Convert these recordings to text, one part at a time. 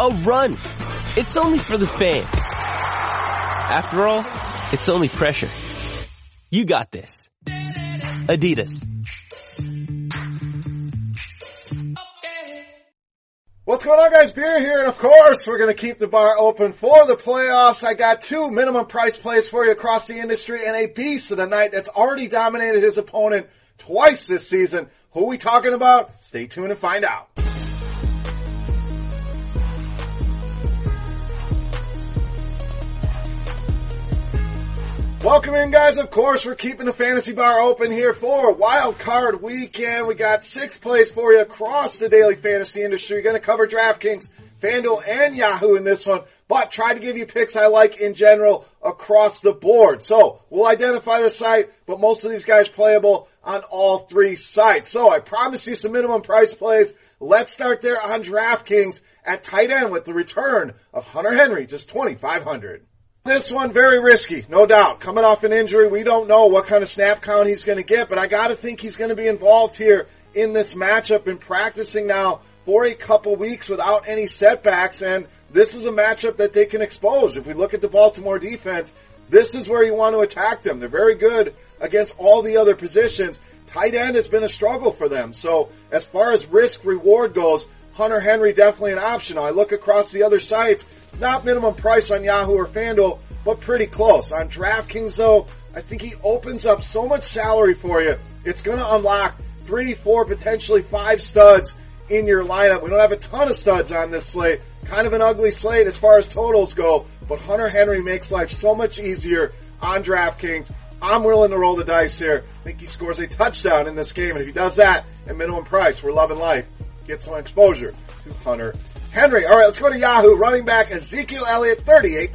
A run. It's only for the fans. After all, it's only pressure. You got this. Adidas. What's going on guys? Beer here, and of course, we're gonna keep the bar open for the playoffs. I got two minimum price plays for you across the industry and a beast of the night that's already dominated his opponent twice this season. Who are we talking about? Stay tuned and find out. Welcome in guys, of course, we're keeping the fantasy bar open here for wild card weekend. We got six plays for you across the daily fantasy industry. We're gonna cover DraftKings, FanDuel, and Yahoo in this one, but try to give you picks I like in general across the board. So, we'll identify the site, but most of these guys playable on all three sites. So, I promise you some minimum price plays. Let's start there on DraftKings at tight end with the return of Hunter Henry, just 2,500. This one very risky, no doubt. Coming off an injury, we don't know what kind of snap count he's going to get, but I got to think he's going to be involved here in this matchup and practicing now for a couple weeks without any setbacks. And this is a matchup that they can expose. If we look at the Baltimore defense, this is where you want to attack them. They're very good against all the other positions. Tight end has been a struggle for them. So as far as risk reward goes, Hunter Henry definitely an option. I look across the other sites, not minimum price on Yahoo or FanDuel, but pretty close. On DraftKings though, I think he opens up so much salary for you. It's going to unlock three, four, potentially five studs in your lineup. We don't have a ton of studs on this slate. Kind of an ugly slate as far as totals go, but Hunter Henry makes life so much easier on DraftKings. I'm willing to roll the dice here. I think he scores a touchdown in this game, and if he does that at minimum price, we're loving life get some exposure to Hunter Henry. All right, let's go to Yahoo. Running back Ezekiel Elliott, $38.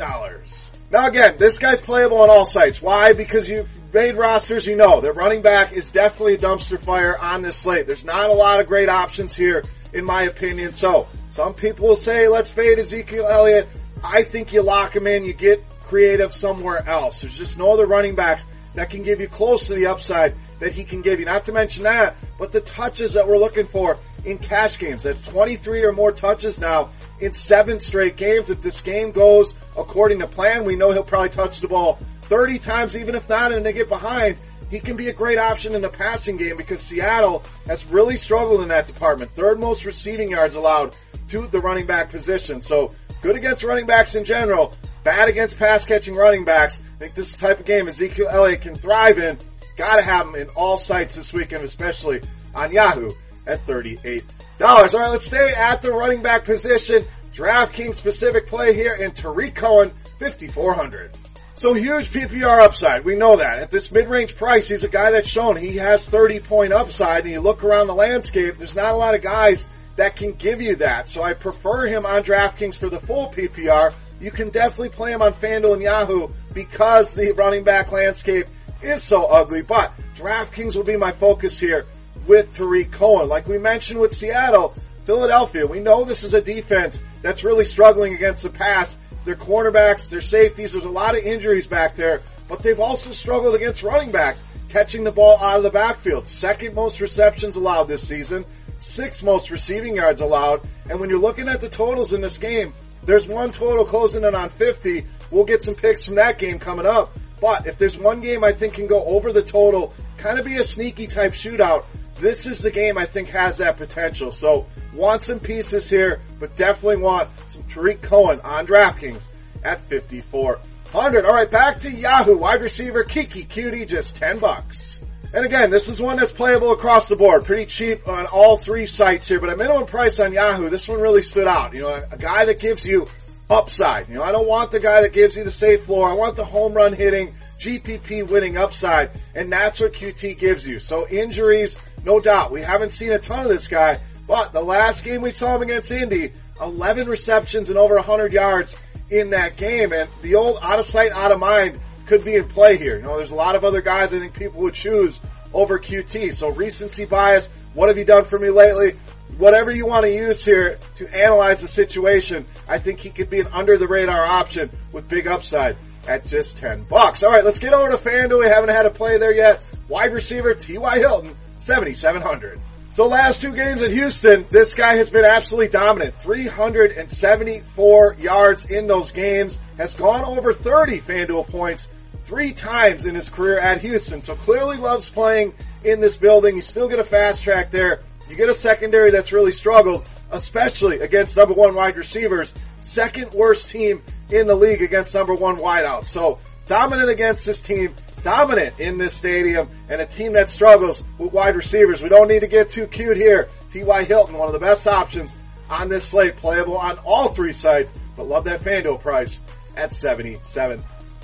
Now again, this guy's playable on all sites. Why? Because you've made rosters, you know that running back is definitely a dumpster fire on this slate. There's not a lot of great options here, in my opinion. So, some people will say, let's fade Ezekiel Elliott. I think you lock him in, you get creative somewhere else. There's just no other running backs that can give you close to the upside that he can give you. Not to mention that, but the touches that we're looking for in cash games. That's 23 or more touches now in seven straight games. If this game goes according to plan, we know he'll probably touch the ball 30 times, even if not, and they get behind. He can be a great option in the passing game because Seattle has really struggled in that department. Third most receiving yards allowed to the running back position. So good against running backs in general, bad against pass catching running backs. I think this type of game Ezekiel Elliott can thrive in. Gotta have him in all sites this weekend, especially on Yahoo at $38. All right, let's stay at the running back position. DraftKings specific play here in Tarik Cohen, 5,400. So huge PPR upside. We know that. At this mid-range price, he's a guy that's shown he has 30 point upside and you look around the landscape, there's not a lot of guys that can give you that. So I prefer him on DraftKings for the full PPR. You can definitely play him on FanDuel and Yahoo because the running back landscape is so ugly. But DraftKings will be my focus here with Tarik Cohen. Like we mentioned with Seattle, Philadelphia, we know this is a defense that's really struggling against the pass. Their cornerbacks, their safeties, there's a lot of injuries back there, but they've also struggled against running backs. catching the ball out of the backfield. Second most receptions allowed this season, sixth most receiving yards allowed. And when you're looking at the totals in this game, there's one total closing in on 50. We'll get some picks from that game coming up. But if there's one game I think can go over the total, kind of be a sneaky type shootout, this is the game I think has that potential. So want some pieces here, but definitely want some Tarik Cohen on DraftKings at 5400. All right, back to Yahoo wide receiver Keke Coutee, just 10 bucks. And again, this is one that's playable across the board. Pretty cheap on all three sites here, but a minimum price on Yahoo, this one really stood out. You know, a guy that gives you upside. You know, I don't want the guy that gives you the safe floor. I want the home run hitting, GPP winning upside, and that's what Coutee gives you. So injuries, no doubt. We haven't seen a ton of this guy, but the last game we saw him against Indy, 11 receptions and over 100 yards in that game, and the old out of sight, out of mind could be in play here. You know, there's a lot of other guys I think people would choose over Coutee. So recency bias, what have you done for me lately? Whatever you want to use here to analyze the situation, I think he could be an under the radar option with big upside at just 10 bucks. All right, let's get over to FanDuel. We haven't had a play there yet. Wide receiver T.Y. Hilton, 7,700. So last two games at Houston, this guy has been absolutely dominant. 374 yards in those games, has gone over 30 FanDuel points three times in his career at Houston. So clearly loves playing in this building. You still get a fast track there. You get a secondary that's really struggled, especially against number one wide receivers. Second worst team in the league against number one wideouts. So dominant against this team, dominant in this stadium, and a team that struggles with wide receivers. We don't need to get too cute here. T.Y. Hilton, one of the best options on this slate, playable on all three sites, but love that FanDuel price at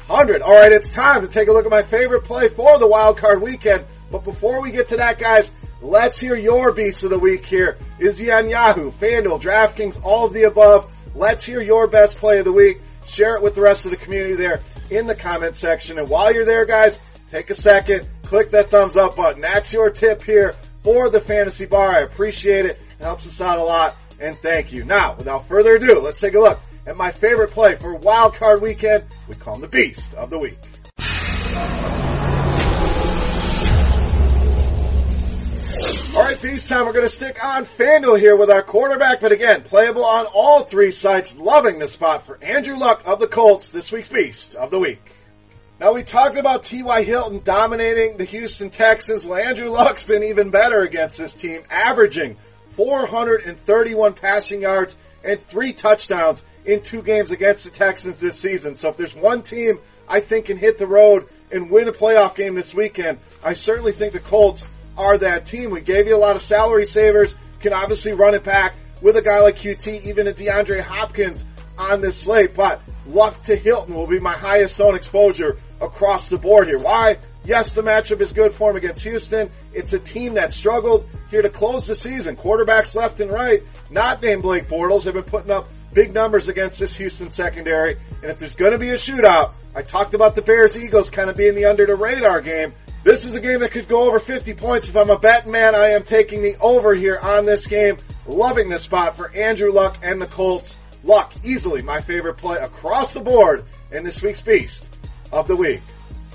7700. All right, it's time to take a look at my favorite play for the wild card weekend. But before we get to that, guys, let's hear your beast of the week here. Is he on Yahoo, FanDuel, DraftKings, all of the above? Let's hear your best play of the week. Share it with the rest of the community there in the comment section. And while you're there, guys, take a second, click that thumbs up button. That's your tip here for the fantasy bar. I appreciate it. It helps us out a lot. And thank you. Now, without further ado, let's take a look at my favorite play for wild card weekend. We call him the beast of the week. All right, peace time. We're going to stick on FanDuel here with our quarterback, but again, playable on all three sites. Loving the spot for Andrew Luck of the Colts, this week's beast of the week. Now we talked about T.Y. Hilton dominating the Houston Texans. Well, Andrew Luck's been even better against this team, averaging 431 passing yards and three touchdowns in two games against the Texans this season. So if there's one team I think can hit the road and win a playoff game this weekend, I certainly think the Colts are that team. We gave you a lot of salary savers, can obviously run it back with a guy like Coutee, even a DeAndre Hopkins on this slate, but luck to Hilton will be my highest own exposure across the board here. Why? Yes, the matchup is good for him against Houston. It's a team that struggled here to close the season. Quarterbacks left and right, not named Blake Bortles, have been putting up big numbers against this Houston secondary. And if there's going to be a shootout, I talked about the Bears Eagles kind of being the under the radar game. This is a game that could go over 50 points. If I'm a betting man, I am taking the over here on this game. Loving this spot for Andrew Luck and the Colts. Luck, easily my favorite play across the board in this week's Beast of the Week.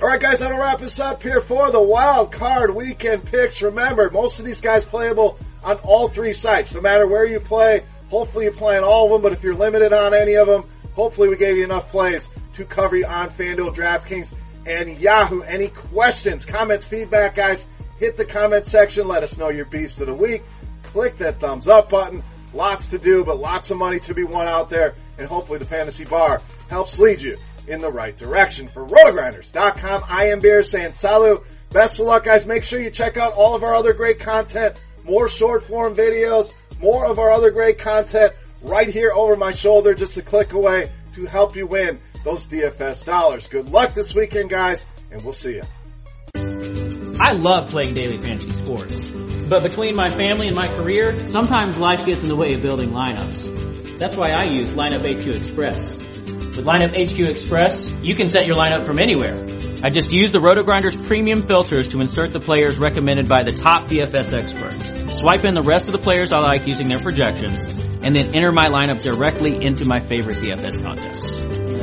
Alright guys, that'll wrap us up here for the wild card weekend picks. Remember, most of these guys playable on all three sites. No matter where you play, hopefully you play on all of them, but if you're limited on any of them, hopefully we gave you enough plays to cover you on FanDuel, DraftKings, and Yahoo. Any questions, comments, feedback, guys, hit the comment section. Let us know your beast of the week. Click that thumbs up button. Lots to do, but lots of money to be won out there. And hopefully the fantasy bar helps lead you in the right direction. For rotogrinders.com, I am Beer saying salut. Best of luck, guys. Make sure you check out all of our other great content, more short form videos, more of our other great content right here over my shoulder, just a click away to help you win those DFS dollars. Good luck this weekend, guys, and we'll see you. I love playing daily fantasy sports. But between my family and my career, sometimes life gets in the way of building lineups. That's why I use Lineup HQ Express. With Lineup HQ Express, you can set your lineup from anywhere. I just use the RotoGrinders premium filters to insert the players recommended by the top DFS experts. Swipe in the rest of the players I like using their projections, and then enter my lineup directly into my favorite DFS contests.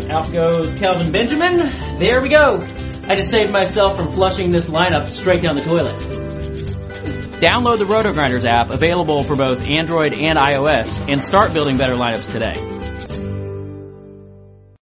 Out goes Kelvin Benjamin. There we go. I just saved myself from flushing this lineup straight down the toilet. Download the RotoGrinders app, available for both Android and iOS, and start building better lineups today.